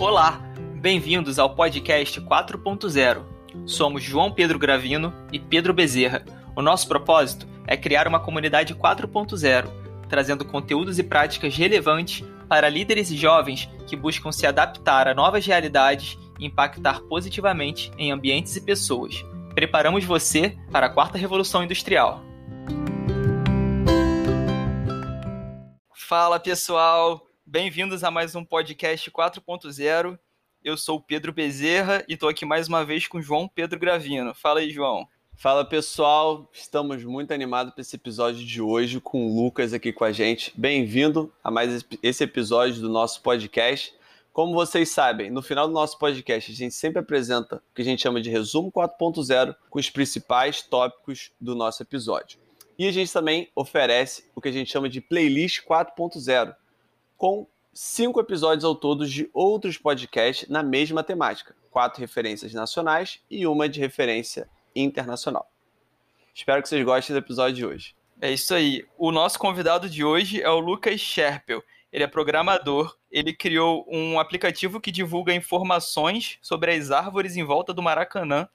Olá, bem-vindos ao podcast 4.0. Somos João Pedro Gravino e Pedro Bezerra. O nosso propósito é criar uma comunidade 4.0, trazendo conteúdos e práticas relevantes para líderes e jovens que buscam se adaptar a novas realidades e impactar positivamente em ambientes e pessoas. Preparamos você para a quarta revolução industrial. Fala pessoal, bem-vindos a mais um podcast 4.0. Eu sou o Pedro Bezerra e estou aqui mais uma vez com o João Pedro Gravino. Fala aí, João. Fala pessoal, estamos muito animados para esse episódio de hoje com o Lucas aqui com a gente. Bem-vindo a mais esse episódio do nosso podcast. Como vocês sabem, no final do nosso podcast a gente sempre apresenta o que a gente chama de resumo 4.0 com os principais tópicos do nosso episódio. E a gente também oferece o que a gente chama de playlist 4.0 com cinco episódios ao todo de outros podcasts na mesma temática, quatro referências nacionais e uma de referência internacional. Espero que vocês gostem do episódio de hoje. É isso aí. O nosso convidado de hoje é o Lucas Scherpel. Ele é programador. Ele criou um aplicativo que divulga informações sobre as árvores em volta do Maracanã,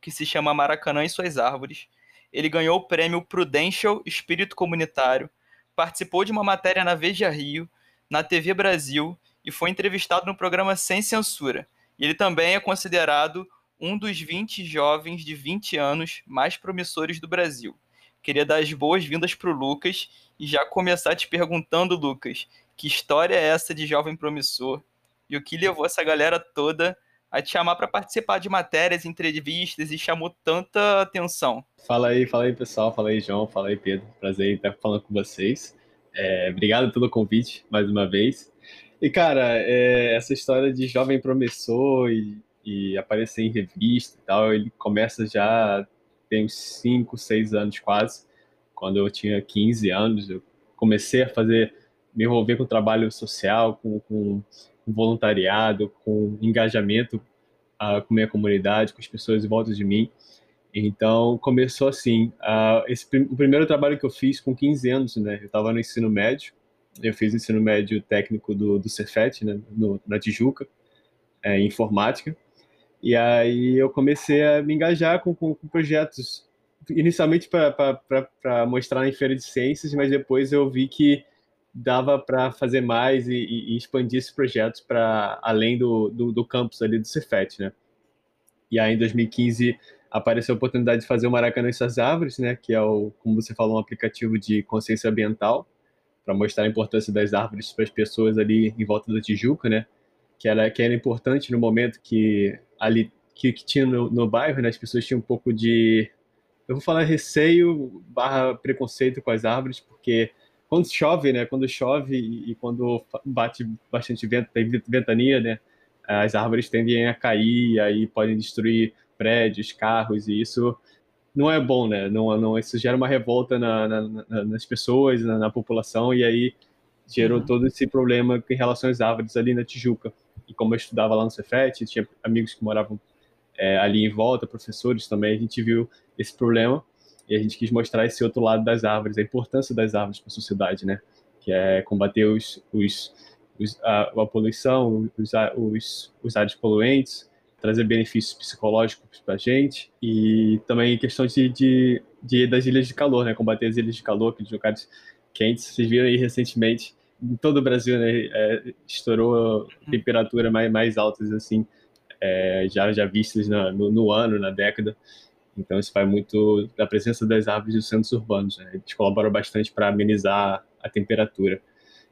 que se chama Maracanã e suas árvores. Ele ganhou o prêmio Prudential Espírito Comunitário, participou de uma matéria na Veja Rio, na TV Brasil e foi entrevistado no programa Sem Censura. E ele também é considerado um dos 20 jovens de 20 anos mais promissores do Brasil. Queria dar as boas-vindas para o Lucas e já começar te perguntando, Lucas, que história é essa de jovem promissor e o que levou essa galera toda a te chamar para participar de matérias, entrevistas e chamou tanta atenção? Fala aí, fala aí pessoal, fala aí João, fala aí Pedro, prazer em estar falando com vocês. É, obrigado pelo convite mais uma vez. E cara, é, essa história de jovem promissor e, e, aparecer em revista e tal, ele começa já tem uns 5, 6 anos quase. Quando eu tinha 15 anos, eu comecei a fazer, me envolver com trabalho social, com, com voluntariado, com engajamento uh, com minha comunidade, com as pessoas em volta de mim. Então, começou assim. Uh, esse, o primeiro trabalho que eu fiz com 15 anos, né? Eu estava no ensino médio. Eu fiz o ensino médio técnico do, do Cefet, né? No, na Tijuca, é, em informática. E aí eu comecei a me engajar com, com, com projetos, inicialmente para mostrar em feira de ciências, mas depois eu vi que dava para fazer mais e, e, expandir esses projetos para além do, do, do, campus ali do Cefet, né? E aí em 2015 apareceu a oportunidade de fazer o Maracanã e suas árvores, né? Que é o, como você falou, um aplicativo de consciência ambiental para mostrar a importância das árvores para as pessoas ali em volta da Tijuca, né? Que era que era importante no momento que ali que, que tinha no, no bairro, né? As pessoas tinham um pouco de eu vou falar receio barra preconceito com as árvores, porque quando chove, né? Quando chove e, quando bate bastante vento, tem ventania, né? As árvores tendem a cair, e aí podem destruir prédios, carros e isso não é bom, né? Não, não isso gera uma revolta na, na, na, nas pessoas, na, população e aí gerou uhum. todo esse problema em relação às árvores ali na Tijuca. E como eu estudava lá no Cefet, tinha amigos que moravam é, ali em volta, professores também, a gente viu esse problema e a gente quis mostrar esse outro lado das árvores, a importância das árvores para a sociedade, né? Que é combater os, os, os a, a, poluição, os, os, os áreas poluentes, trazer benefícios psicológicos para a gente e também questão de, de, de, das ilhas de calor, né? Combater as ilhas de calor, aqueles lugares quentes. Vocês viram aí recentemente, em todo o Brasil, né? É, estourou uhum. temperatura mais, mais altas, assim, é, já, já vistas no, no ano, na década. Então, isso vai muito da presença das árvores nos centros urbanos. Né? Eles colaboram bastante para amenizar a temperatura.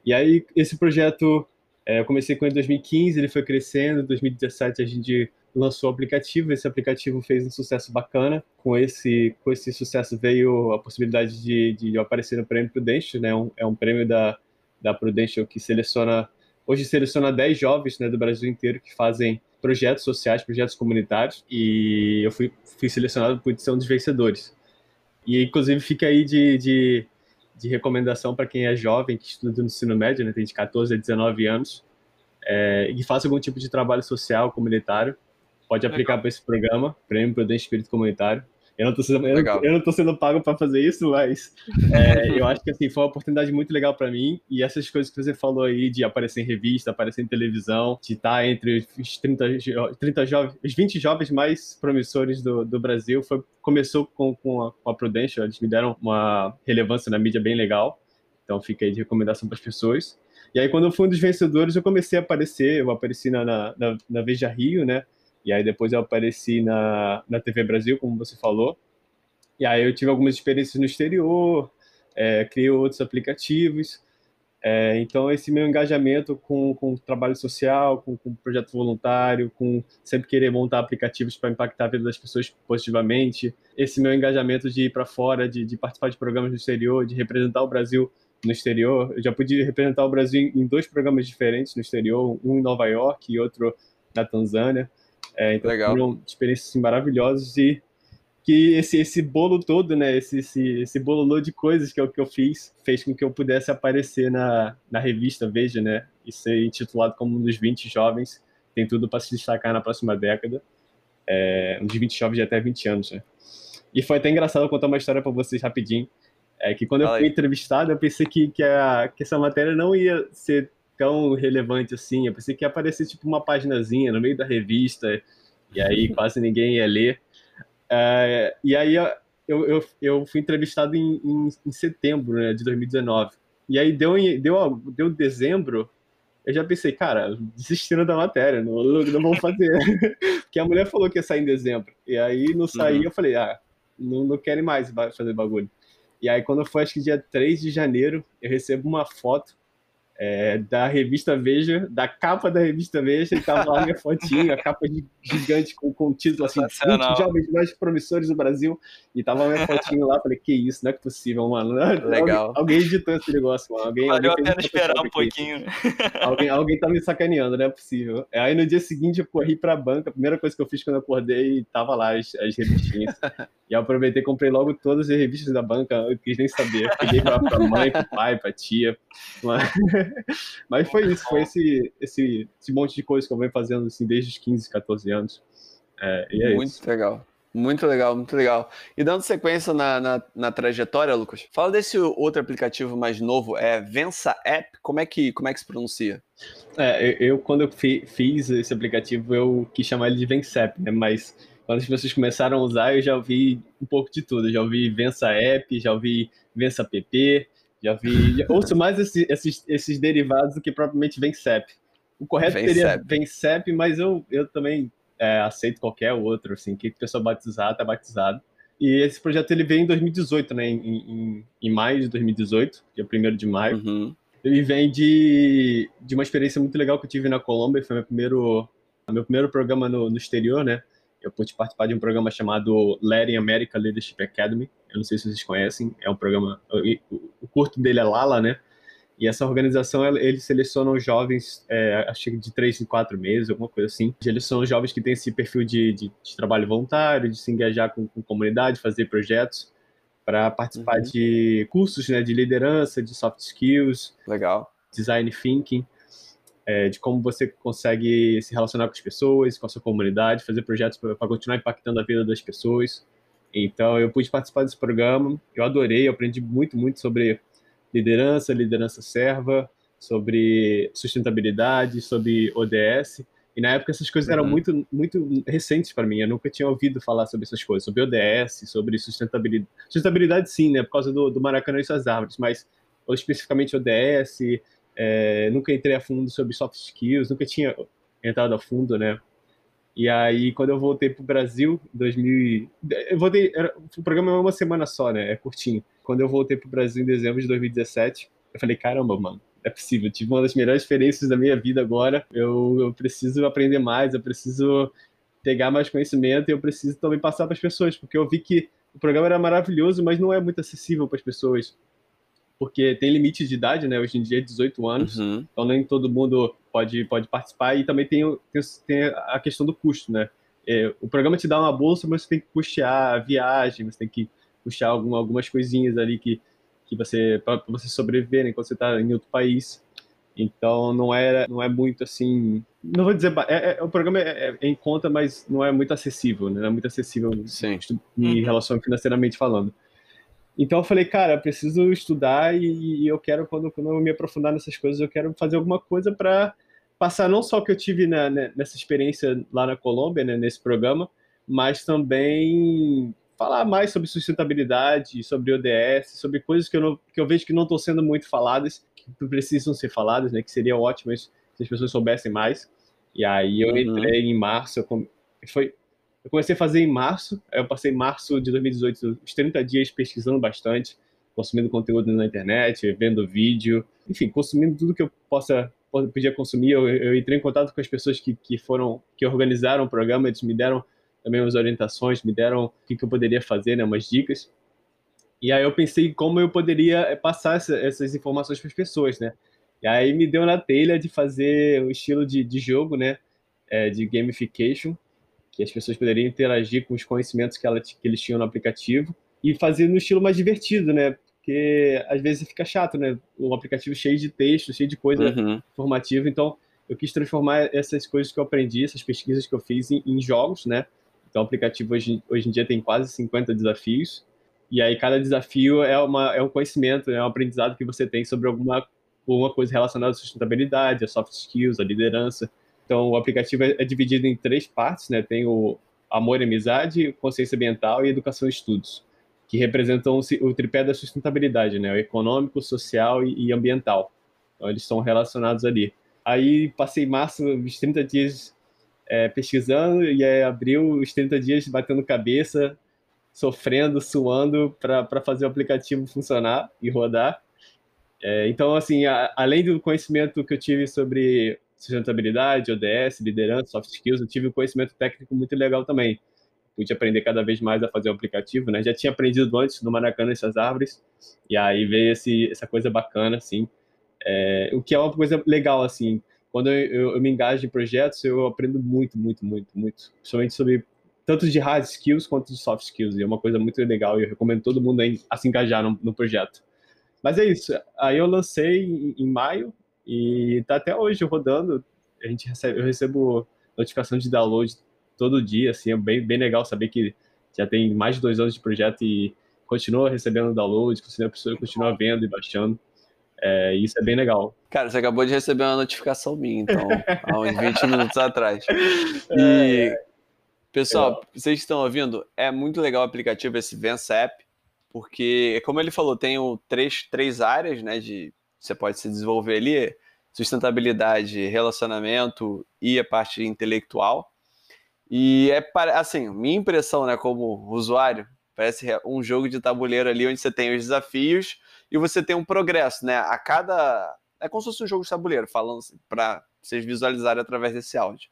E aí, esse projeto, é, eu comecei com ele em 2015, ele foi crescendo. Em 2017, a gente lançou o aplicativo. Esse aplicativo fez um sucesso bacana. Com esse, com esse sucesso veio a possibilidade de, de aparecer no Prêmio Prudential. Né? Um, é um prêmio da, da Prudential que seleciona, hoje seleciona 10 jovens né, do Brasil inteiro que fazem projetos sociais, projetos comunitários, e eu fui, fui selecionado por um dos vencedores. E, inclusive, fica aí de, de, de recomendação para quem é jovem, que estuda no ensino médio, né, tem de 14 a 19 anos, é, e que faça algum tipo de trabalho social, comunitário, pode aplicar para esse programa, Prêmio Prudente Espírito Comunitário. Eu não tô sendo, eu, eu não tô sendo pago para fazer isso, mas é, eu acho que assim, foi uma oportunidade muito legal para mim. E essas coisas que você falou aí de aparecer em revista, aparecer em televisão, de estar entre os 30, 30 jovens, os 20 jovens mais promissores do, do Brasil, foi, começou com, com, a, com a Prudential. Eles me deram uma relevância na mídia bem legal. Então fica aí de recomendação para as pessoas. E aí, quando eu fui um dos vencedores, eu comecei a aparecer. Eu apareci na, na, na, na Veja Rio, né? E aí depois eu apareci na, na TV Brasil, como você falou. E aí eu tive algumas experiências no exterior, é, criei outros aplicativos. É, então esse meu engajamento com, com trabalho social, com, com projeto voluntário, com sempre querer montar aplicativos para impactar a vida das pessoas positivamente, esse meu engajamento de ir para fora, de, de, participar de programas no exterior, de representar o Brasil no exterior. Eu já pude representar o Brasil em dois programas diferentes no exterior, um em Nova York e outro na Tanzânia. É, então Legal. foram experiências assim, maravilhosas e que esse, esse bolo todo, né, esse, esse, esse bololô de coisas que eu, que eu fiz, fez com que eu pudesse aparecer na, na revista Veja, né, e ser intitulado como um dos 20 jovens, tem tudo para se destacar na próxima década, é, um dos 20 jovens de até 20 anos, né. E foi até engraçado contar uma história para vocês rapidinho, é que quando eu fui entrevistado, eu pensei que, que, a, que essa matéria não ia ser tão relevante assim. Eu pensei que ia aparecer tipo uma paginazinha no meio da revista, e aí quase ninguém ia ler. É, e aí eu, eu, eu fui entrevistado em, em, em setembro né, de 2019. E aí deu, deu, deu dezembro, eu já pensei, cara, desistindo da matéria, não, não vamos fazer. Porque a mulher falou que ia sair em dezembro. E aí não saí, uhum. eu falei, ah, não, não quero mais fazer bagulho. E aí quando foi, acho que dia 3 de janeiro, eu recebo uma foto é, da revista Veja, da capa da revista Veja, e tava lá minha fotinha, a capa gigante com, com o título assim, 20 jovens mais promissores do Brasil, e tava minha fotinha lá, falei, que isso, não é possível, mano. Legal. Alguém, alguém editou esse negócio, mano. Alguém, Valeu alguém a pena esperar um pouquinho. Alguém, alguém tá me sacaneando, não é possível. Aí no dia seguinte eu corri pra banca, a primeira coisa que eu fiz quando eu acordei, tava lá as, as revistinhas. e eu aproveitei e comprei logo todas as revistas da banca, eu quis nem saber. Peguei pra, pra mãe, pro pai, pra tia. Mas... Mas foi isso, foi esse, esse, esse monte de coisa que eu venho fazendo assim, desde os 15, 14 anos. É, é muito isso. legal. Muito legal, muito legal. E dando sequência na, na, na, trajetória, Lucas, fala desse outro aplicativo mais novo, é Vença App, como é que, como é que se pronuncia? É, eu, quando eu fi, fiz esse aplicativo, eu quis chamar ele de Vencep, né? Mas quando as pessoas começaram a usar, eu já ouvi um pouco de tudo. já ouvi Vença App, já ouvi Vença PP, já vi. Já ouço mais esses, esses, esses derivados do que propriamente Vencep. O correto Vencep. seria Vencep, mas eu, eu também é, aceito qualquer outro, assim, que a pessoa batizar, tá batizado. E esse projeto ele veio em 2018, né? Em, em, em maio de 2018, dia 1 de maio. Uhum. Ele vem de, de uma experiência muito legal que eu tive na Colômbia, foi meu primeiro, meu primeiro programa no, no exterior, né? Eu pude participar de um programa chamado Latin America Leadership Academy. Eu não sei se vocês conhecem, é um programa, o curto dele é Lala, né? E essa organização, eles selecionam jovens, é, acho que de três em quatro meses, alguma coisa assim. Eles são jovens que têm esse perfil de, de, de trabalho voluntário, de se engajar com, com comunidade, fazer projetos, para participar uhum. de cursos né, de liderança, de soft skills. Legal. Design thinking é, de como você consegue se relacionar com as pessoas, com a sua comunidade, fazer projetos para continuar impactando a vida das pessoas. Então, eu pude participar desse programa, eu adorei, eu aprendi muito, muito sobre liderança, liderança serva, sobre sustentabilidade, sobre ODS. E na época essas coisas uhum. eram muito, muito recentes para mim. Eu nunca tinha ouvido falar sobre essas coisas, sobre ODS, sobre sustentabilidade. Sustentabilidade, sim, né? Por causa do, do Maracanã e suas árvores, mas ou especificamente ODS, é, nunca entrei a fundo sobre soft skills, nunca tinha entrado a fundo, né? E aí, quando eu voltei para o Brasil, 2000, eu voltei, era, o programa é uma semana só, né? É curtinho. Quando eu voltei para o Brasil em dezembro de 2017, eu falei, caramba, mano, é possível. Eu tive uma das melhores experiências da minha vida agora. Eu, eu preciso aprender mais, eu preciso pegar mais conhecimento e eu preciso também passar para as pessoas, porque eu vi que o programa era maravilhoso, mas não é muito acessível para as pessoas porque tem limite de idade, né? Hoje em dia é 18 anos, uhum. então nem todo mundo pode, pode participar e também tem, tem, tem a questão do custo, né? É, o programa te dá uma bolsa, mas você tem que custear a viagem, você tem que custear algum, algumas coisinhas ali que, que você para você sobreviver né, enquanto você está em outro país. Então não é, não é muito assim. Não vou dizer. É, é, o programa é, é, em conta, mas não é muito acessível, né? Não é muito acessível Sim. em uhum. relação financeiramente falando. Então eu falei, cara, preciso estudar e, e, eu quero, quando, quando eu me aprofundar nessas coisas, eu quero fazer alguma coisa para passar não só o que eu tive na, né, nessa experiência lá na Colômbia, né, nesse programa, mas também falar mais sobre sustentabilidade, sobre ODS, sobre coisas que eu, não, que eu vejo que não estão sendo muito faladas, que precisam ser faladas, né, que seria ótimo se as pessoas soubessem mais. E aí eu uhum. entrei em março, eu, foi, eu comecei a fazer em março, aí eu passei março de 2018 os 30 dias pesquisando bastante, consumindo conteúdo na internet, vendo vídeo, enfim, consumindo tudo que eu possa podia consumir. Eu, eu entrei em contato com as pessoas que, que foram que organizaram o programa, eles me deram também umas orientações, me deram o que, que eu poderia fazer, né, umas dicas. E aí eu pensei como eu poderia eh, passar essa, essas informações para as pessoas, né? E aí me deu na telha de fazer o estilo de, de jogo, né? É, de gamification, que as pessoas poderiam interagir com os conhecimentos que, ela, que eles tinham no aplicativo e fazer no estilo mais divertido, né? Porque às vezes fica chato, né? Um aplicativo cheio de texto, cheio de coisa uhum. informativa. Então eu quis transformar essas coisas que eu aprendi, essas pesquisas que eu fiz em, em jogos, né? Então, o aplicativo hoje, hoje em dia tem quase 50 desafios. E aí, cada desafio é, uma, é um conhecimento, é um aprendizado que você tem sobre alguma, alguma coisa relacionada à sustentabilidade, a soft skills, a liderança. Então, o aplicativo é, é dividido em três partes, né? Tem o amor e amizade, consciência ambiental e educação e estudos, que representam o tripé da sustentabilidade, né? O econômico, social e, ambiental. Então, eles estão relacionados ali. Aí, passei março, os 30 dias é, pesquisando e aí abriu os 30 dias batendo cabeça, sofrendo, suando para fazer o aplicativo funcionar e rodar. É, então, assim, a, além do conhecimento que eu tive sobre sustentabilidade, ODS, liderança, soft skills, eu tive um conhecimento técnico muito legal também. Pude aprender cada vez mais a fazer o aplicativo, né? Já tinha aprendido antes no Maracanã essas árvores, e aí veio esse, essa coisa bacana, assim. É, o que é uma coisa legal, assim, quando eu, eu, eu, me engajo em projetos, eu aprendo muito, muito, muito, muito. Principalmente sobre tanto de hard skills quanto de soft skills. E é uma coisa muito legal e eu recomendo todo mundo a se engajar no, no projeto. Mas é isso. Aí eu lancei em, em maio e está até hoje rodando. A gente recebe, eu recebo notificação de download todo dia, assim, é bem, bem legal saber que já tem mais de dois anos de projeto e continua recebendo download, a pessoa continua vendo e baixando. É, isso é bem legal. Cara, você acabou de receber uma notificação minha, então, há uns 20 minutos atrás. E, é, pessoal, é. vocês estão ouvindo, é muito legal o aplicativo, esse Vença App, porque, como ele falou, tem o três, três áreas, né, de você pode se desenvolver ali, sustentabilidade, relacionamento e a parte intelectual. E é, assim, minha impressão, né, como usuário, parece um jogo de tabuleiro ali onde você tem os desafios e você tem um progresso, né? A cada. É como se fosse um jogo de tabuleiro, falando assim, para vocês visualizarem através desse áudio.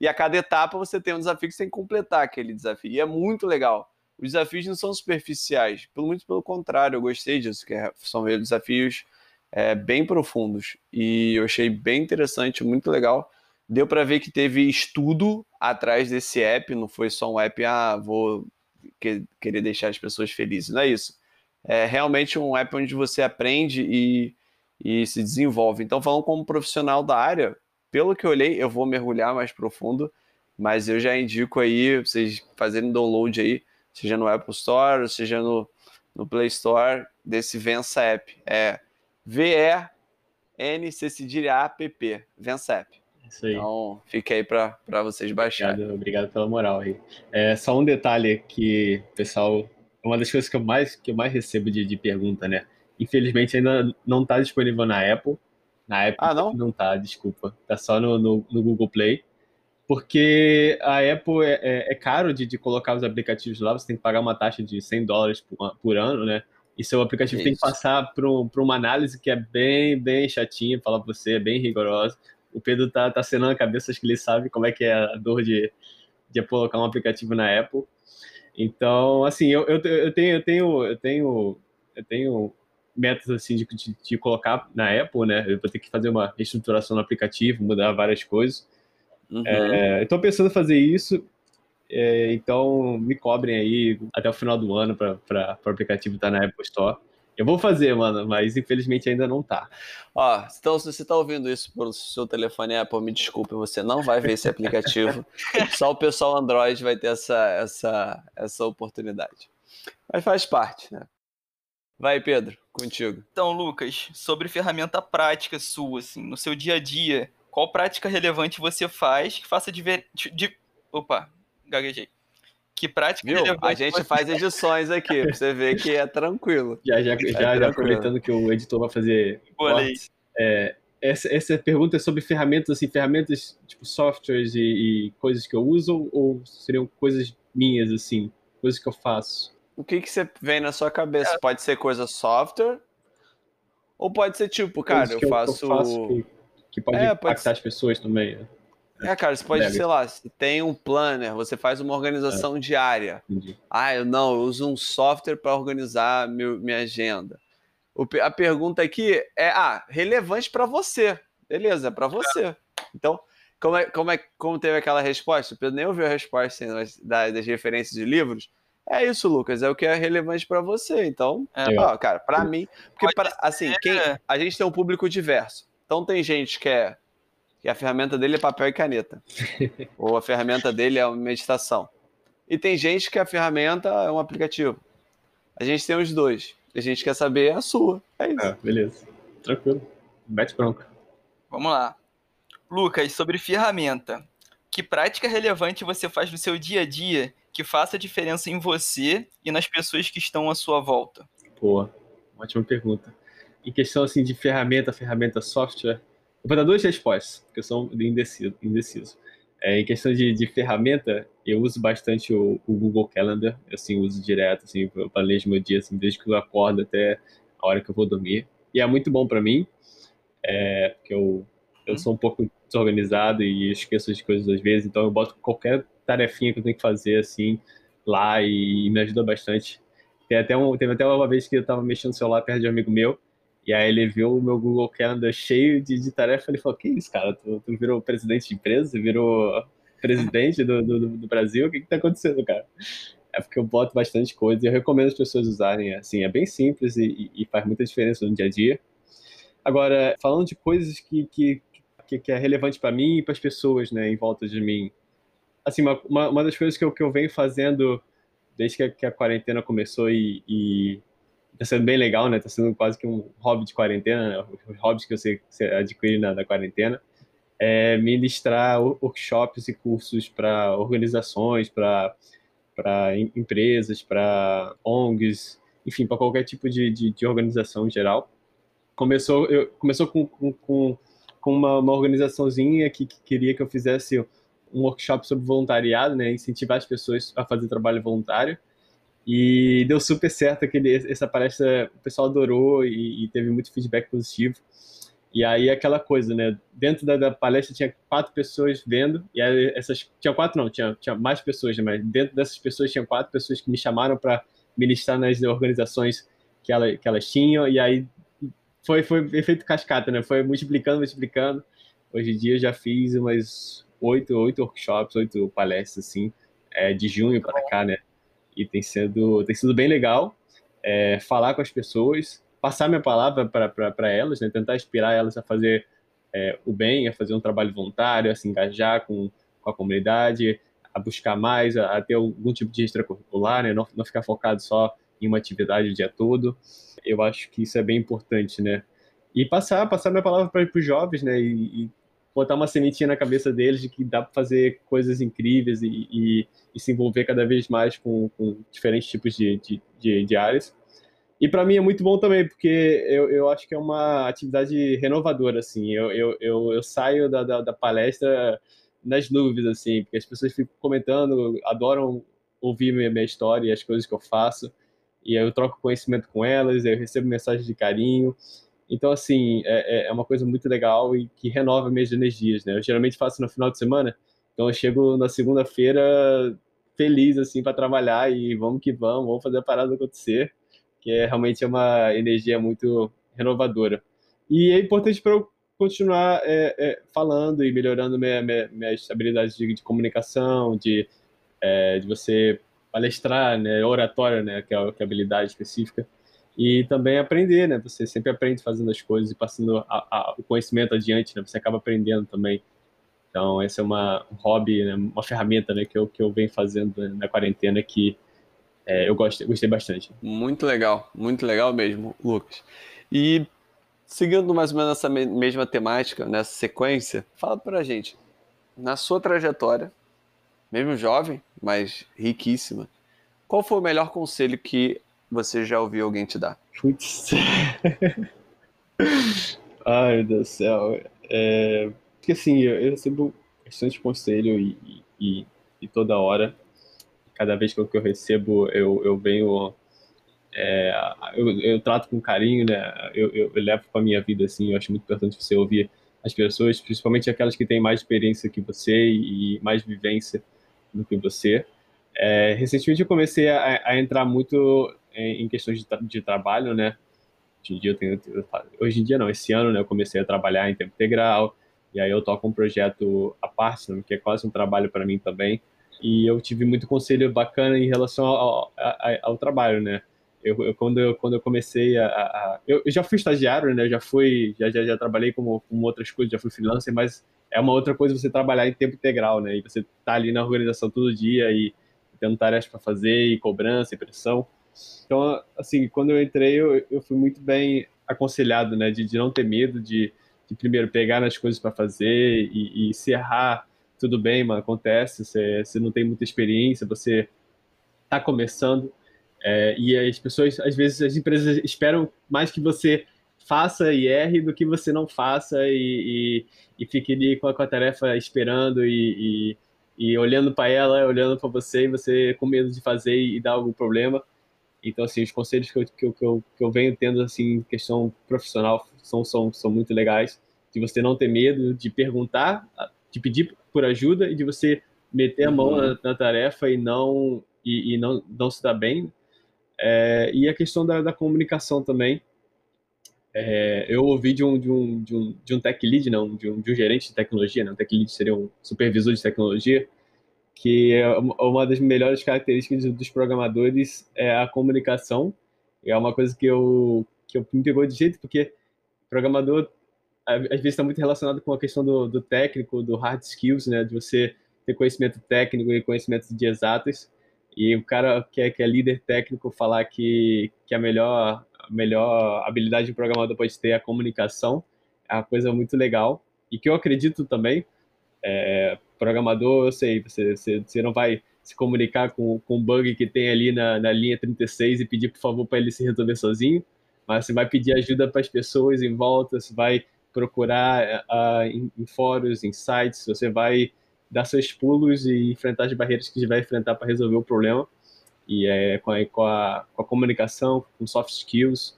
E a cada etapa você tem um desafio que você tem que completar aquele desafio. E é muito legal. Os desafios não são superficiais, pelo muito pelo contrário, eu gostei disso, que é, são desafios é, bem profundos. E eu achei bem interessante, muito legal. Deu para ver que teve estudo atrás desse app, não foi só um app, ah, vou querer deixar as pessoas felizes. Não é isso é realmente um app onde você aprende e, e se desenvolve. Então, falando como profissional da área, pelo que eu olhei, eu vou mergulhar mais profundo, mas eu já indico aí vocês fazerem download aí, seja no Apple Store, seja no, no Play Store, desse Vença App. É V-E-N-C cedilha A-P-P, Vença App. Isso aí. Então, fica aí para vocês baixarem. Obrigado, obrigado pela moral aí. É, só um detalhe que pessoal uma das coisas que eu mais, que eu mais recebo de, de pergunta, né? Infelizmente ainda não está disponível na Apple. Na Apple ah, não? não tá, desculpa. Tá só no, no, no Google Play. Porque a Apple é, é, é caro de, de, colocar os aplicativos lá, você tem que pagar uma taxa de 100 dólares por, por ano, né? E seu aplicativo Isso. tem que passar por, um, uma análise que é bem, bem chatinha, falar pra você, é bem rigorosa. O Pedro tá, tá acenando a cabeça, acho que ele sabe como é que é a dor de, de colocar um aplicativo na Apple. Então, assim, eu, eu, eu tenho, eu tenho, eu tenho, eu tenho metas assim de, de, de, colocar na Apple, né? Eu vou ter que fazer uma reestruturação no aplicativo, mudar várias coisas. Uhum. É, Estou pensando em fazer isso. É, então, me cobrem aí até o final do ano para o aplicativo estar tá na Apple Store. Eu vou fazer, mano, mas infelizmente ainda não tá. Ó, então se você tá ouvindo isso pelo seu telefone Apple, me desculpe, você não vai ver esse aplicativo. Só o pessoal Android vai ter essa, essa, essa oportunidade. Mas faz parte, né? Vai, Pedro, contigo. Então, Lucas, sobre ferramenta prática sua, assim, no seu dia a dia, qual prática relevante você faz que faça diver... de... Opa, gaguejei. Que prática Viu? relevante A gente você faz edições aqui, pra você ver que é tranquilo. Já, já, já, já tranquilo. aproveitando que o editor vai fazer cortes, é, essa, essa pergunta é sobre ferramentas, assim, ferramentas tipo softwares e, e coisas que eu uso ou seriam coisas minhas, assim, coisas que eu faço? O que, que você vem na sua cabeça? Pode ser coisa software, ou pode ser tipo, cara, Coisas que eu faço. que, que pode É, pode impactar ser- as pessoas também. É, cara, você pode, Deve. sei lá, se tem um planner, você faz uma organização diária. Entendi. Ah, eu não, eu uso um software para organizar meu- minha agenda. O a pergunta aqui é, ah, relevante para você. Beleza, para você. Então, como, é, como, é, como teve aquela resposta? O Pedro nem ouviu a resposta ainda, mas da- das referências de livros. É isso, Lucas, é o que é relevante para você. Então, É. ó, cara, para mim, porque pra- assim, quem, É, a gente tem um público diverso. Então tem gente que é que a ferramenta dele é papel e caneta. ou a ferramenta dele é uma meditação. E tem gente que a ferramenta é um aplicativo. A gente tem os dois. A gente quer saber a sua. É isso. Ah, beleza. Tranquilo. Mete bronca. Vamos lá. Lucas, sobre ferramenta. Que prática relevante você faz no seu dia a dia que faça diferença em você e nas pessoas que estão à sua volta? Boa. Ótima pergunta. Em questão assim de ferramenta, ferramenta software, eu vou dar duas respostas, porque eu sou indeciso. indeciso. É, em questão de, de ferramenta, eu uso bastante o, o Google Calendar, eu assim, uso direto, assim, eu planejo meu dia assim, desde que eu acordo até a hora que eu vou dormir. E é muito bom para mim, é, porque eu, eu sou um pouco desorganizado e esqueço as coisas às vezes, então eu boto qualquer tarefinha que eu tenho que fazer assim lá e, me ajuda bastante. Tem até um, teve até uma vez que eu estava mexendo no celular perto de um amigo meu, e aí ele viu o meu Google Calendar cheio de, de tarefa, ele falou, que isso, cara, tu, tu virou presidente de empresa, virou presidente do, do, do Brasil, o que que tá acontecendo, cara? É porque eu boto bastante coisa e eu recomendo as pessoas usarem, assim, é bem simples e, e faz muita diferença no dia a dia. Agora, falando de coisas que, que, que, que é relevante para mim e para as pessoas, né, em volta de mim, assim, uma, uma das coisas que eu, que eu venho fazendo desde que a, que a quarentena começou e, e tá sendo bem legal, né? Tá sendo quase que um hobby de quarentena, né? os hobbies que você, você adquire na, na quarentena, é ministrar workshops e cursos para organizações, para empresas, para ONGs, enfim, para qualquer tipo de, de, de, organização em geral. Começou, eu, começou com, com, com uma, uma organizaçãozinha que, que queria que eu fizesse um workshop sobre voluntariado, né, incentivar as pessoas a fazer trabalho voluntário. E deu super certo aquele, essa palestra, o pessoal adorou e, e teve muito feedback positivo. E aí aquela coisa, né? Dentro da, da, palestra tinha quatro pessoas vendo, e aí essas. Tinha quatro, não, tinha, tinha mais pessoas, né, mas dentro dessas pessoas tinha quatro pessoas que me chamaram para ministrar nas organizações que, ela, que elas tinham, e aí foi, foi efeito cascata, né? Foi multiplicando, multiplicando. Hoje em dia já fiz umas oito, oito workshops, oito palestras, assim, é, de junho para cá, né? E tem sido, tem sido bem legal é, falar com as pessoas, passar minha palavra para elas, né? tentar inspirar elas a fazer é, o bem, a fazer um trabalho voluntário, a se engajar com, com a comunidade, a buscar mais, a, a ter algum tipo de extracurricular, né? não, não ficar focado só em uma atividade o dia todo. Eu acho que isso é bem importante, né? E passar, passar minha palavra para os jovens, né? E, e, botar uma sementinha na cabeça deles de que dá para fazer coisas incríveis e, e, e, se envolver cada vez mais com, com diferentes tipos de, de, de, de áreas. E para mim é muito bom também, porque eu, eu acho que é uma atividade renovadora, assim. Eu, eu, eu, eu saio da, da, da, palestra nas nuvens, assim, porque as pessoas ficam comentando, adoram ouvir minha, minha história e as coisas que eu faço. E eu troco conhecimento com elas, eu recebo mensagens de carinho. Então, assim, é, é uma coisa muito legal e que renova minhas energias, né? Eu geralmente faço no final de semana, então eu chego na segunda-feira feliz, assim, para trabalhar e vamos que vamos, vamos fazer a parada acontecer, que é realmente é uma energia muito renovadora. E é importante para eu continuar é, é, falando e melhorando minha, minha, minhas habilidades de, de comunicação, de, é, de você palestrar, né, oratória, né, que é, que é a habilidade específica. E também aprender, né? Você sempre aprende fazendo as coisas e passando a, a, o conhecimento adiante, né? Você acaba aprendendo também. Então, esse é uma, um hobby, né? uma ferramenta né? que, eu, que eu venho fazendo na quarentena que é, eu gostei, gostei bastante. Muito legal, muito legal mesmo, Lucas. E seguindo mais ou menos essa mesma temática, nessa sequência, fala pra gente, na sua trajetória, mesmo jovem, mas riquíssima, qual foi o melhor conselho que você já ouviu alguém te dar? Putz. Ai, meu Deus do céu. É... Porque assim, eu, eu recebo bastante conselho e, e, e, toda hora, cada vez que eu, recebo, eu, eu venho. É, eu, eu, trato com carinho, né? Eu, eu, eu levo para minha vida assim. Eu acho muito importante você ouvir as pessoas, principalmente aquelas que têm mais experiência que você e mais vivência do que você. É, recentemente eu comecei a, a entrar muito em, em questões de, de, trabalho, né? Hoje em dia eu tenho, hoje em dia não, esse ano, né? Eu comecei a trabalhar em tempo integral e aí eu toco um projeto à parte, né, que é quase um trabalho para mim também. E eu tive muito conselho bacana em relação ao, ao, ao trabalho, né? Eu, eu, quando, eu, quando eu comecei a. a eu, eu, já fui estagiário, né? Já fui. Já, já, já trabalhei como, com outras coisas, já fui freelancer, mas é uma outra coisa você trabalhar em tempo integral, né? E você tá ali na organização todo dia e tendo tarefas para fazer, e cobrança, e pressão. Então, assim, quando eu entrei, eu, eu fui muito bem aconselhado, né? De, de não ter medo, de, de primeiro pegar nas coisas para fazer e, e se errar, tudo bem, mas acontece. Você, você não tem muita experiência, você está começando é, e as pessoas, às vezes, as empresas esperam mais que você faça e erre do que você não faça e, e, e fique ali com a, com a, tarefa esperando e, e olhando para ela, olhando para você e você com medo de fazer e dar algum problema. Então, assim, os conselhos que eu, que eu, que eu, que eu venho tendo, assim, questão profissional, são, são, são muito legais. De você não ter medo de perguntar, de pedir por ajuda e de você meter a mão uhum. na, na, tarefa e não e, e, não, não se dar bem. É, e a questão da, da comunicação também. É, eu ouvi de um, de um, de um, de um tech lead, não, de um, de um gerente de tecnologia, né? um tech lead seria um supervisor de tecnologia, que é uma das melhores características dos programadores é a comunicação. É uma coisa que eu que eu me pegou de jeito porque programador às vezes está muito relacionado com a questão do, do, técnico, do hard skills, né, de você ter conhecimento técnico e conhecimento de exatas. E o cara que é, que é líder técnico falar que, que a melhor a melhor habilidade de programador pode ter é a comunicação é uma coisa muito legal e que eu acredito também é, programador, eu sei, você, você, você não vai se comunicar com, com um bug que tem ali na, na linha 36 e pedir, por favor, para ele se resolver sozinho, mas você vai pedir ajuda para as pessoas em volta, você vai procurar uh, em, em, fóruns, em sites, você vai dar seus pulos e enfrentar as barreiras que vai enfrentar para resolver o problema. E é, com, a, com, a, com a comunicação, com soft skills,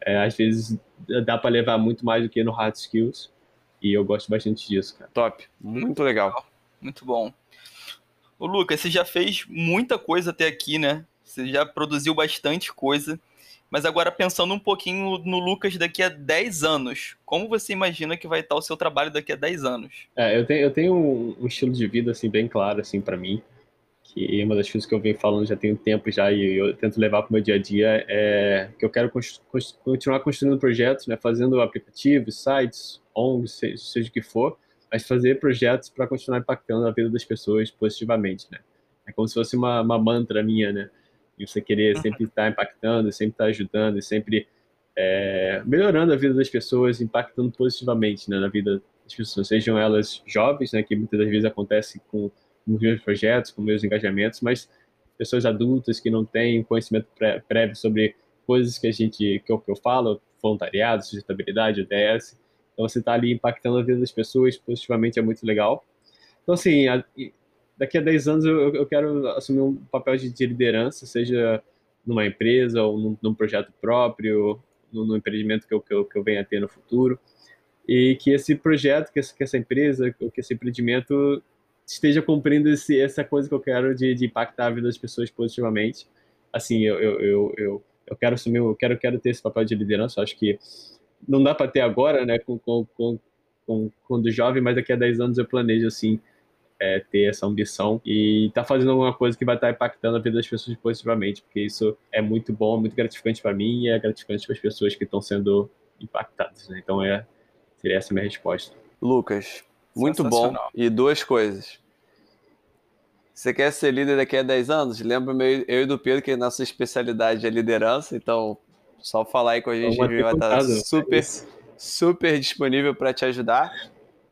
é, às vezes dá para levar muito mais do que no hard skills. E eu gosto bastante disso, cara. Top, muito legal. Muito bom. O Lucas, você já fez muita coisa até aqui, né? Você já produziu bastante coisa. Mas agora pensando um pouquinho no Lucas daqui a 10 anos, como você imagina que vai estar o seu trabalho daqui a 10 anos? É, eu tenho, eu tenho um, um estilo de vida assim bem claro assim para mim, que uma das coisas que eu venho falando já tem um tempo já e eu tento levar para o meu dia a dia é que eu quero continuar construindo projetos, né, fazendo aplicativos, sites, ONGs, seja, o que for, mas fazer projetos para continuar impactando a vida das pessoas positivamente, né? É como se fosse uma, uma mantra minha, né? E você querer uhum. sempre estar impactando, sempre estar ajudando, sempre é, melhorando a vida das pessoas, impactando positivamente né, na vida das pessoas, sejam elas jovens, né, que muitas das vezes acontece com, com meus projetos, com meus engajamentos, mas pessoas adultas que não têm conhecimento pré, prévio sobre coisas que a gente que eu, que eu falo, voluntariado, sustentabilidade, ODS, então você está ali impactando a vida das pessoas positivamente, é muito legal. Então, assim, a, daqui a 10 anos eu, eu, quero assumir um papel de, de liderança, seja numa empresa ou num, num projeto próprio, no, no empreendimento que eu, que, eu, que eu venha a ter no futuro. E que esse projeto, que essa, que essa empresa, que esse empreendimento esteja cumprindo esse, essa coisa que eu quero de, de impactar a vida das pessoas positivamente. Assim, eu, eu, eu, eu, eu quero assumir, eu quero, quero ter esse papel de liderança. Acho que não dá para ter agora, né, com, com, com, com, quando jovem, mas daqui a 10 anos eu planejo, assim, é, ter essa ambição e tá fazendo alguma coisa que vai estar tá impactando a vida das pessoas positivamente, porque isso é muito bom, muito gratificante para mim e é gratificante para as pessoas que estão sendo impactadas. Né? Então, é, seria essa a minha resposta. Lucas, muito bom. E duas coisas. Você quer ser líder daqui a 10 anos? Lembra eu e do Pedro que a nossa especialidade é liderança, então só falar aí com a gente, a gente vai estar super, super disponível para te ajudar.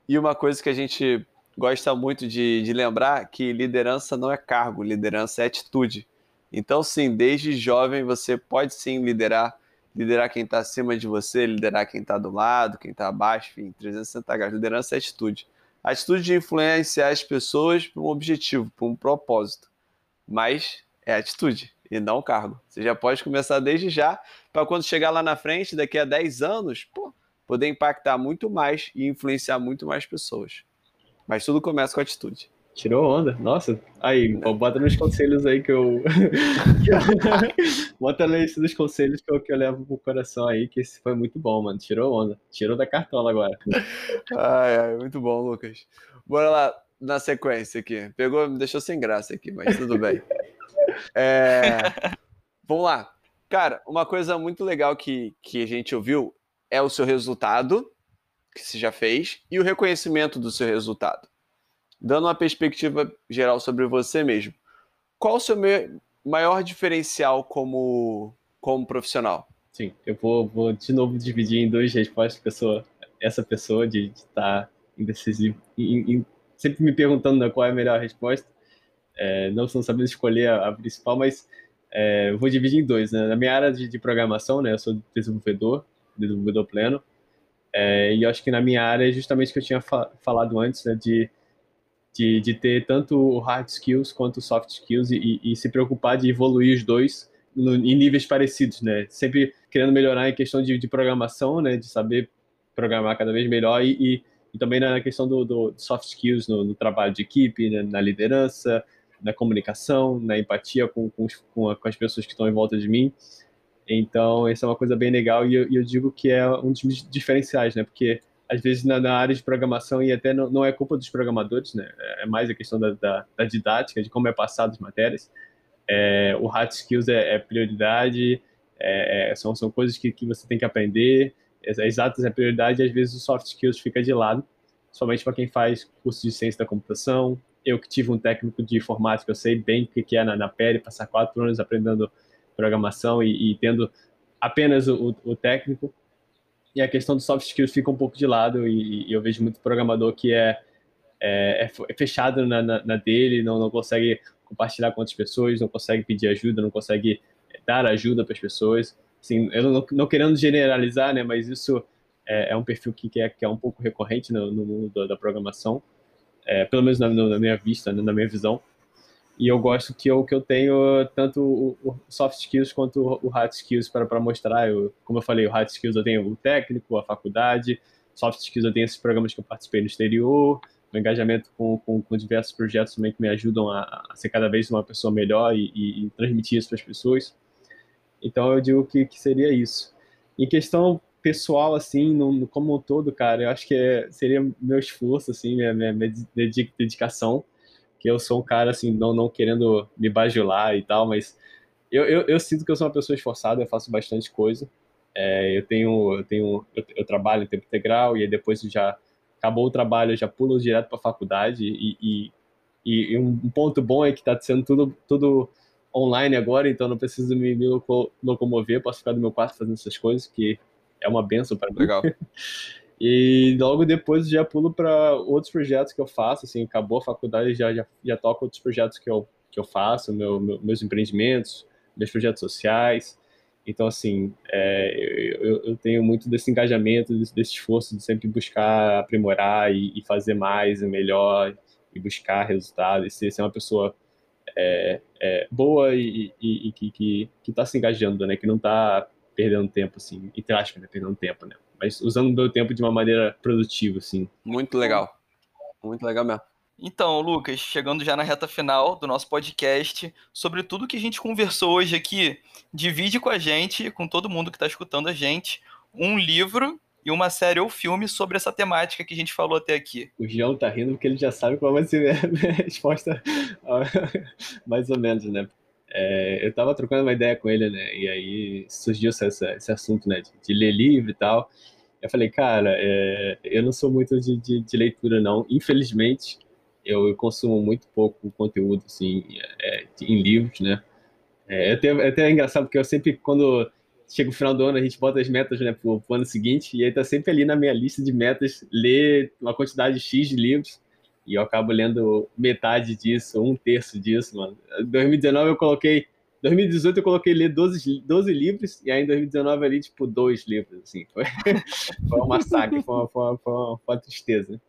E uma coisa que a gente gosta muito de, de lembrar que liderança não é cargo, liderança é atitude. Então, sim, desde jovem você pode sim liderar, liderar quem está acima de você, liderar quem está do lado, quem está abaixo, enfim, 360 graus. Liderança é atitude. Atitude de influenciar as pessoas para um objetivo, para um propósito. Mas é atitude e não cargo. Você já pode começar desde já, para quando chegar lá na frente, daqui a 10 anos, pô, poder impactar muito mais e influenciar muito mais pessoas. Mas tudo começa com atitude. Tirou onda. Nossa, aí, bota nos conselhos aí que eu. bota na lista dos conselhos que eu, que eu levo pro coração aí, que esse foi muito bom, mano. Tirou onda. Tirou da cartola agora. ai, ai, muito bom, Lucas. Bora lá na sequência aqui. Pegou, me deixou sem graça aqui, mas tudo bem. É... Vamos lá. Cara, uma coisa muito legal que, que a gente ouviu é o seu resultado, que você já fez, e o reconhecimento do seu resultado dando uma perspectiva geral sobre você mesmo, qual o seu maior diferencial como, como profissional? Sim, eu vou, vou de novo dividir em duas respostas. Pessoa, essa pessoa de estar tá sempre me perguntando né, qual é a melhor resposta, é, não, sabendo escolher a, a principal, mas é, vou dividir em dois. Né? Na minha área de, de programação, né, eu sou desenvolvedor, desenvolvedor pleno, é, e acho que na minha área é justamente o que eu tinha fa falado antes, né, de de, de ter tanto hard skills quanto soft skills e, e, se preocupar de evoluir os dois no, em níveis parecidos, né? Sempre querendo melhorar em questão de, de programação, né? De saber programar cada vez melhor e, e, e também na questão do, do soft skills no, no, trabalho de equipe, né? na liderança, na comunicação, na empatia com, com, com, a, com, as pessoas que estão em volta de mim. Então, isso é uma coisa bem legal e eu, eu digo que é um dos diferenciais, né? Porque às vezes na, na, área de programação e até não, não, é culpa dos programadores, né? É mais a questão da, da, da didática, de como é passado as matérias. É, o hard skills é, é prioridade, é, é, são, são coisas que, que você tem que aprender. Exatas é prioridade e às vezes o soft skills fica de lado, somente para quem faz curso de ciência da computação. Eu que tive um técnico de informática, eu sei bem o que é na, na pele, passar quatro anos aprendendo programação e, e tendo apenas o, o técnico e a questão dos soft skills fica um pouco de lado e, e eu vejo muito programador que é, é, é fechado na, na, na, dele, não, não consegue compartilhar com outras pessoas, não consegue pedir ajuda, não consegue dar ajuda para as pessoas. Assim, eu não, não, querendo generalizar, né, mas isso é, é um perfil que, que, é, que é um pouco recorrente no, no mundo da, programação, é, pelo menos na, na minha vista, né, na minha visão e eu gosto que eu, que eu tenho tanto o, soft skills quanto o hard skills para, para mostrar. Eu, como eu falei, o hard skills eu tenho o técnico, a faculdade, soft skills eu tenho esses programas que eu participei no exterior, o engajamento com, com, com diversos projetos também que me ajudam a, a ser cada vez uma pessoa melhor e, e, e transmitir isso para as pessoas. Então eu digo que, que seria isso. Em questão pessoal, assim, no, no, como um todo, cara, eu acho que é, seria meu esforço, assim, minha, minha, minha dedicação que eu sou um cara, assim, não, não querendo me bajular e tal, mas eu, eu, eu sinto que eu sou uma pessoa esforçada, eu faço bastante coisa. É, eu tenho, eu tenho, eu, eu, trabalho em tempo integral e aí depois já acabou o trabalho, eu já pulo direto para a faculdade e, e, e, um ponto bom é que está sendo tudo, tudo online agora, então não preciso me, me locomover, posso ficar no meu quarto fazendo essas coisas, que é uma benção para mim. Legal. E logo depois já pulo para outros projetos que eu faço, assim, acabou a faculdade, já, já, já toco outros projetos que eu, que eu faço, meu, meu meus empreendimentos, meus projetos sociais. Então, assim, é, eu, eu, tenho muito desse engajamento, desse, desse, esforço de sempre buscar aprimorar e, e, fazer mais e melhor e buscar resultados, e ser, ser uma pessoa é, é, boa e, e, e que está se engajando, né? Que não está perdendo tempo, assim, entre aspas, né? Perdendo tempo, né? Mas usando o meu tempo de uma maneira produtiva, assim. Muito legal. Muito legal mesmo. Então, Lucas, chegando já na reta final do nosso podcast, sobre tudo que a gente conversou hoje aqui, divide com a gente, com todo mundo que está escutando a gente, um livro e uma série ou filme sobre essa temática que a gente falou até aqui. O João tá rindo porque ele já sabe qual vai ser a minha resposta, mais ou menos, né? É, eu tava trocando uma ideia com ele, né? E aí surgiu esse, esse assunto, né? De, de, ler livro e tal. Eu falei, cara, é, eu não sou muito de, de, de leitura, não. Infelizmente, eu, eu, consumo muito pouco conteúdo, assim, é, em livros, né? É até, é até engraçado, porque eu sempre, quando chega o final do ano, a gente bota as metas né, pro, pro ano seguinte, e aí tá sempre ali na minha lista de metas ler uma quantidade X de livros, e eu acabo lendo metade disso, um terço disso, mano. 2019 eu coloquei, 2018 eu coloquei ler 12, 12 livros, e aí em 2019 ali, tipo, dois livros, assim. Foi, foi um massacre, foi uma, foi uma, foi uma, foi uma tristeza.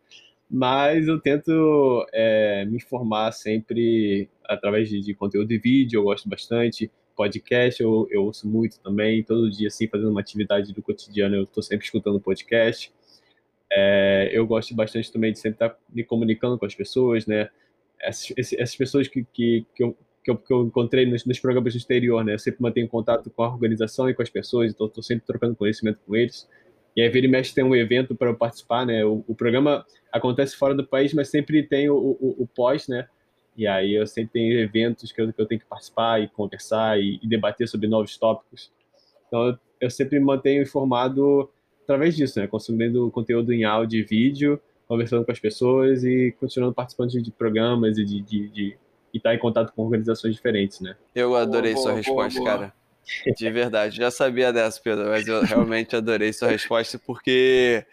Mas eu tento é, me informar sempre através de, de conteúdo de vídeo, eu gosto bastante, podcast eu, eu ouço muito também, todo dia, assim, fazendo uma atividade do cotidiano, eu estou sempre escutando podcast. É, eu gosto bastante também de sempre estar me comunicando com as pessoas, né? Essas, essas pessoas que, que, que, eu, que, eu, que eu encontrei nos, nos programas do exterior, né? Eu sempre mantenho contato com a organização e com as pessoas, então estou sempre trocando conhecimento com eles. E aí, vira e mexe, tem um evento para eu participar, né? O, o, programa acontece fora do país, mas sempre tem o, o, o pós, né? E aí eu sempre tenho eventos que eu, que eu tenho que participar e conversar e, e debater sobre novos tópicos. Então eu, eu, sempre mantenho informado através disso, né? Consumindo conteúdo em áudio e vídeo, conversando com as pessoas e continuando participando de, de programas e de, de, de e estar tá em contato com organizações diferentes, né? Eu adorei boa, sua boa, resposta, boa, cara. De verdade, já sabia dessa, Pedro, mas eu realmente adorei sua resposta porque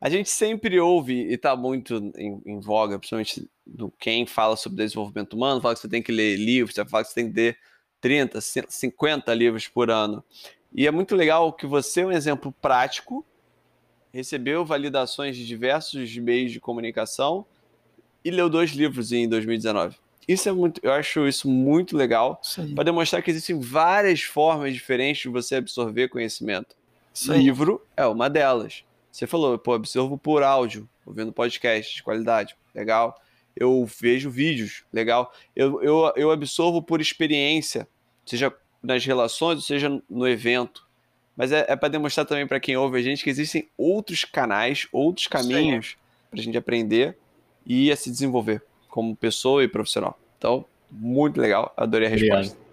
a gente sempre ouve, e está muito em, em, voga, principalmente do quem fala sobre desenvolvimento humano, fala que você tem que ler livros, você fala que você tem que ler 30, 50 livros por ano. E é muito legal que você é um exemplo prático, recebeu validações de diversos meios de comunicação e leu dois livros em 2019. Isso é muito, eu acho isso muito legal para demonstrar que existem várias formas diferentes de você absorver conhecimento. Livro é uma delas. Você falou, pô, absorvo por áudio, ouvindo podcast de qualidade, legal. Eu vejo vídeos, legal. Eu, eu, eu absorvo por experiência, seja nas relações, seja no evento. Mas é, é para demonstrar também para quem ouve a gente que existem outros canais, outros caminhos para a gente aprender e a se desenvolver como pessoa e profissional. Então, muito legal, adorei a resposta. Obrigado.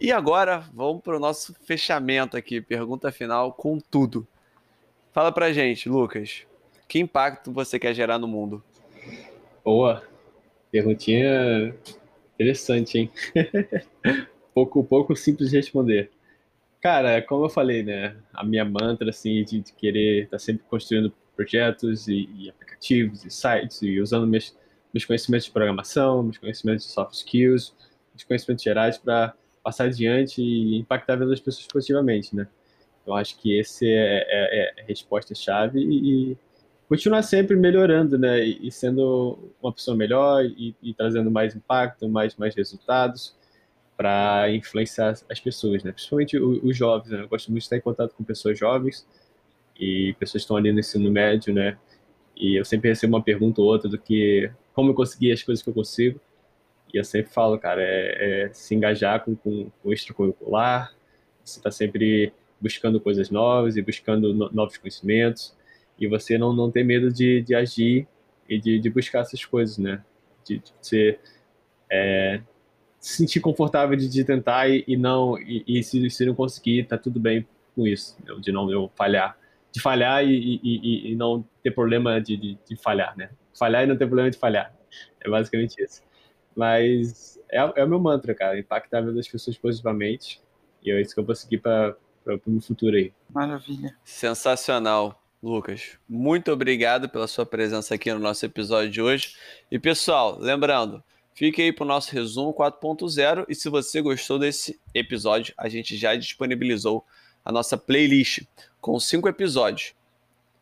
E agora, vamos para o nosso fechamento aqui, pergunta final com tudo. Fala pra gente, Lucas, que impacto você quer gerar no mundo? Boa, perguntinha interessante, hein? pouco, pouco simples de responder. Cara, como eu falei, né? A minha mantra, assim, de, de querer estar tá sempre construindo projetos e, e, aplicativos e sites e usando meus, meus conhecimentos de programação, meus conhecimentos de soft skills, meus conhecimentos gerais para passar adiante e impactar a vida das pessoas positivamente, né? Eu acho que esse é, é, é a resposta-chave e, e, continuar sempre melhorando, né? E, e sendo uma pessoa melhor e, e, trazendo mais impacto, mais, mais resultados para influenciar as pessoas, né? Principalmente os, os jovens, né? Eu gosto muito de estar em contato com pessoas jovens e pessoas que estão ali no ensino médio, né? E eu sempre recebo uma pergunta ou outra do que como eu consegui as coisas que eu consigo. E eu sempre falo, cara, é, é se engajar com, com, com o extracurricular, você está sempre buscando coisas novas e buscando no, novos conhecimentos, e você não, não ter medo de, de agir e de, de buscar essas coisas, né? De, de ser, é, se sentir confortável de, de tentar e, e não, e, e, se, se não conseguir, tá tudo bem com isso, né? de não eu falhar. De falhar e, e, e não ter problema de, de, de, falhar, né? Falhar e não ter problema de falhar. É basicamente isso. Mas é, é o meu mantra, cara, impactar a vida das pessoas positivamente. E é isso que eu vou seguir para para o futuro aí. Maravilha. Sensacional, Lucas. Muito obrigado pela sua presença aqui no nosso episódio de hoje. E pessoal, lembrando, fique aí para o nosso resumo 4.0 e se você gostou desse episódio, a gente já disponibilizou a nossa playlist com cinco episódios.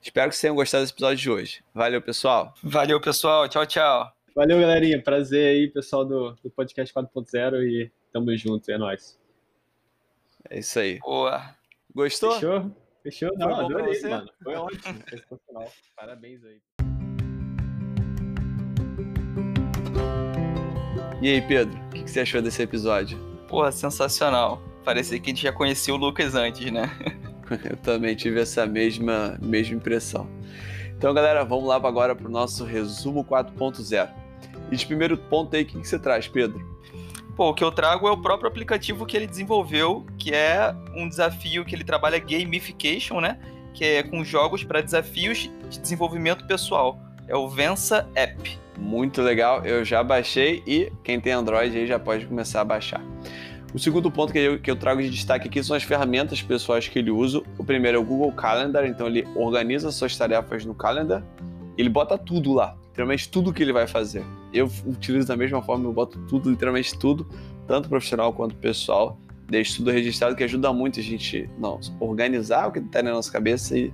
Espero que vocês tenham gostado desse episódio de hoje. Valeu, pessoal. Valeu, pessoal. Tchau, tchau. Valeu, galerinha. Prazer aí, pessoal do, do podcast 4.0 e tamo junto. É nóis. É isso aí. Boa. Gostou? Fechou? Fechou? Não, Foi adorei, mano. Foi ótimo. Sensacional. Parabéns aí. E aí, Pedro, o que, você achou desse episódio? Porra, sensacional. Parecia que a gente já conhecia o Lucas antes, né? Eu também tive essa mesma, mesma impressão. Então, galera, vamos lá agora para o nosso resumo 4.0. E de primeiro ponto aí, o que, que você traz, Pedro? Pô, o que eu trago é o próprio aplicativo que ele desenvolveu, que é um desafio que ele trabalha gamification, né? Que é com jogos para desafios de desenvolvimento pessoal. É o Vença App. Muito legal, eu já baixei e quem tem Android aí já pode começar a baixar. O segundo ponto que eu, que eu trago de destaque aqui são as ferramentas pessoais que ele usa. O primeiro é o Google Calendar, então ele organiza suas tarefas no Calendar, ele bota tudo lá, literalmente tudo que ele vai fazer. Eu utilizo da mesma forma, eu boto tudo, literalmente tudo, tanto profissional quanto pessoal, deixo tudo registrado, que ajuda muito a gente não, organizar o que está na nossa cabeça e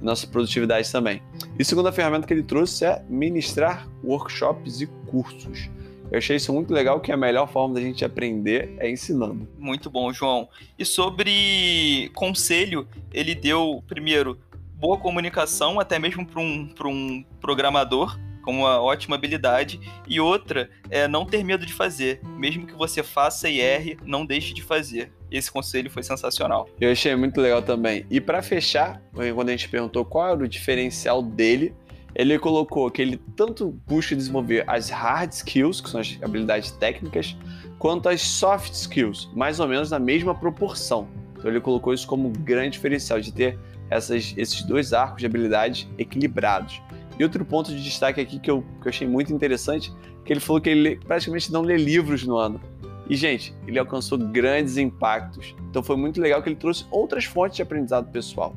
nossa produtividade também. E a segunda ferramenta que ele trouxe é ministrar workshops e cursos. Eu achei isso muito legal, que a melhor forma da gente aprender é ensinando. Muito bom, João. E sobre conselho, ele deu, primeiro, boa comunicação, até mesmo para um, um programador, com uma ótima habilidade, e outra é não ter medo de fazer. Mesmo que você faça e erre, não deixe de fazer. Esse conselho foi sensacional. Eu achei muito legal também. E para fechar, quando a gente perguntou qual era o diferencial dele, ele colocou que ele tanto busca desenvolver as hard skills, que são as habilidades técnicas, quanto as soft skills, mais ou menos na mesma proporção. Então ele colocou isso como um grande diferencial de ter essas, esses dois arcos de habilidades equilibrados. E outro ponto de destaque aqui que eu, que eu achei muito interessante, que ele falou que ele praticamente não lê livros no ano. E, gente, ele alcançou grandes impactos. Então foi muito legal que ele trouxe outras fontes de aprendizado pessoal.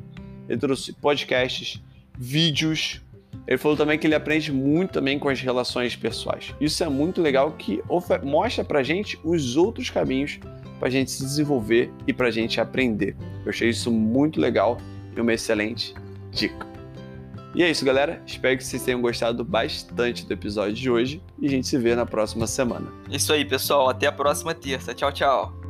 Ele trouxe podcasts, vídeos, ele falou também que ele aprende muito também com as relações pessoais. Isso é muito legal que mostra pra gente os outros caminhos pra gente se desenvolver e pra gente aprender. Eu achei isso muito legal e uma excelente dica. E é isso, galera. Espero que vocês tenham gostado bastante do episódio de hoje e a gente se vê na próxima semana. Isso aí, pessoal. Até a próxima terça. Tchau, tchau.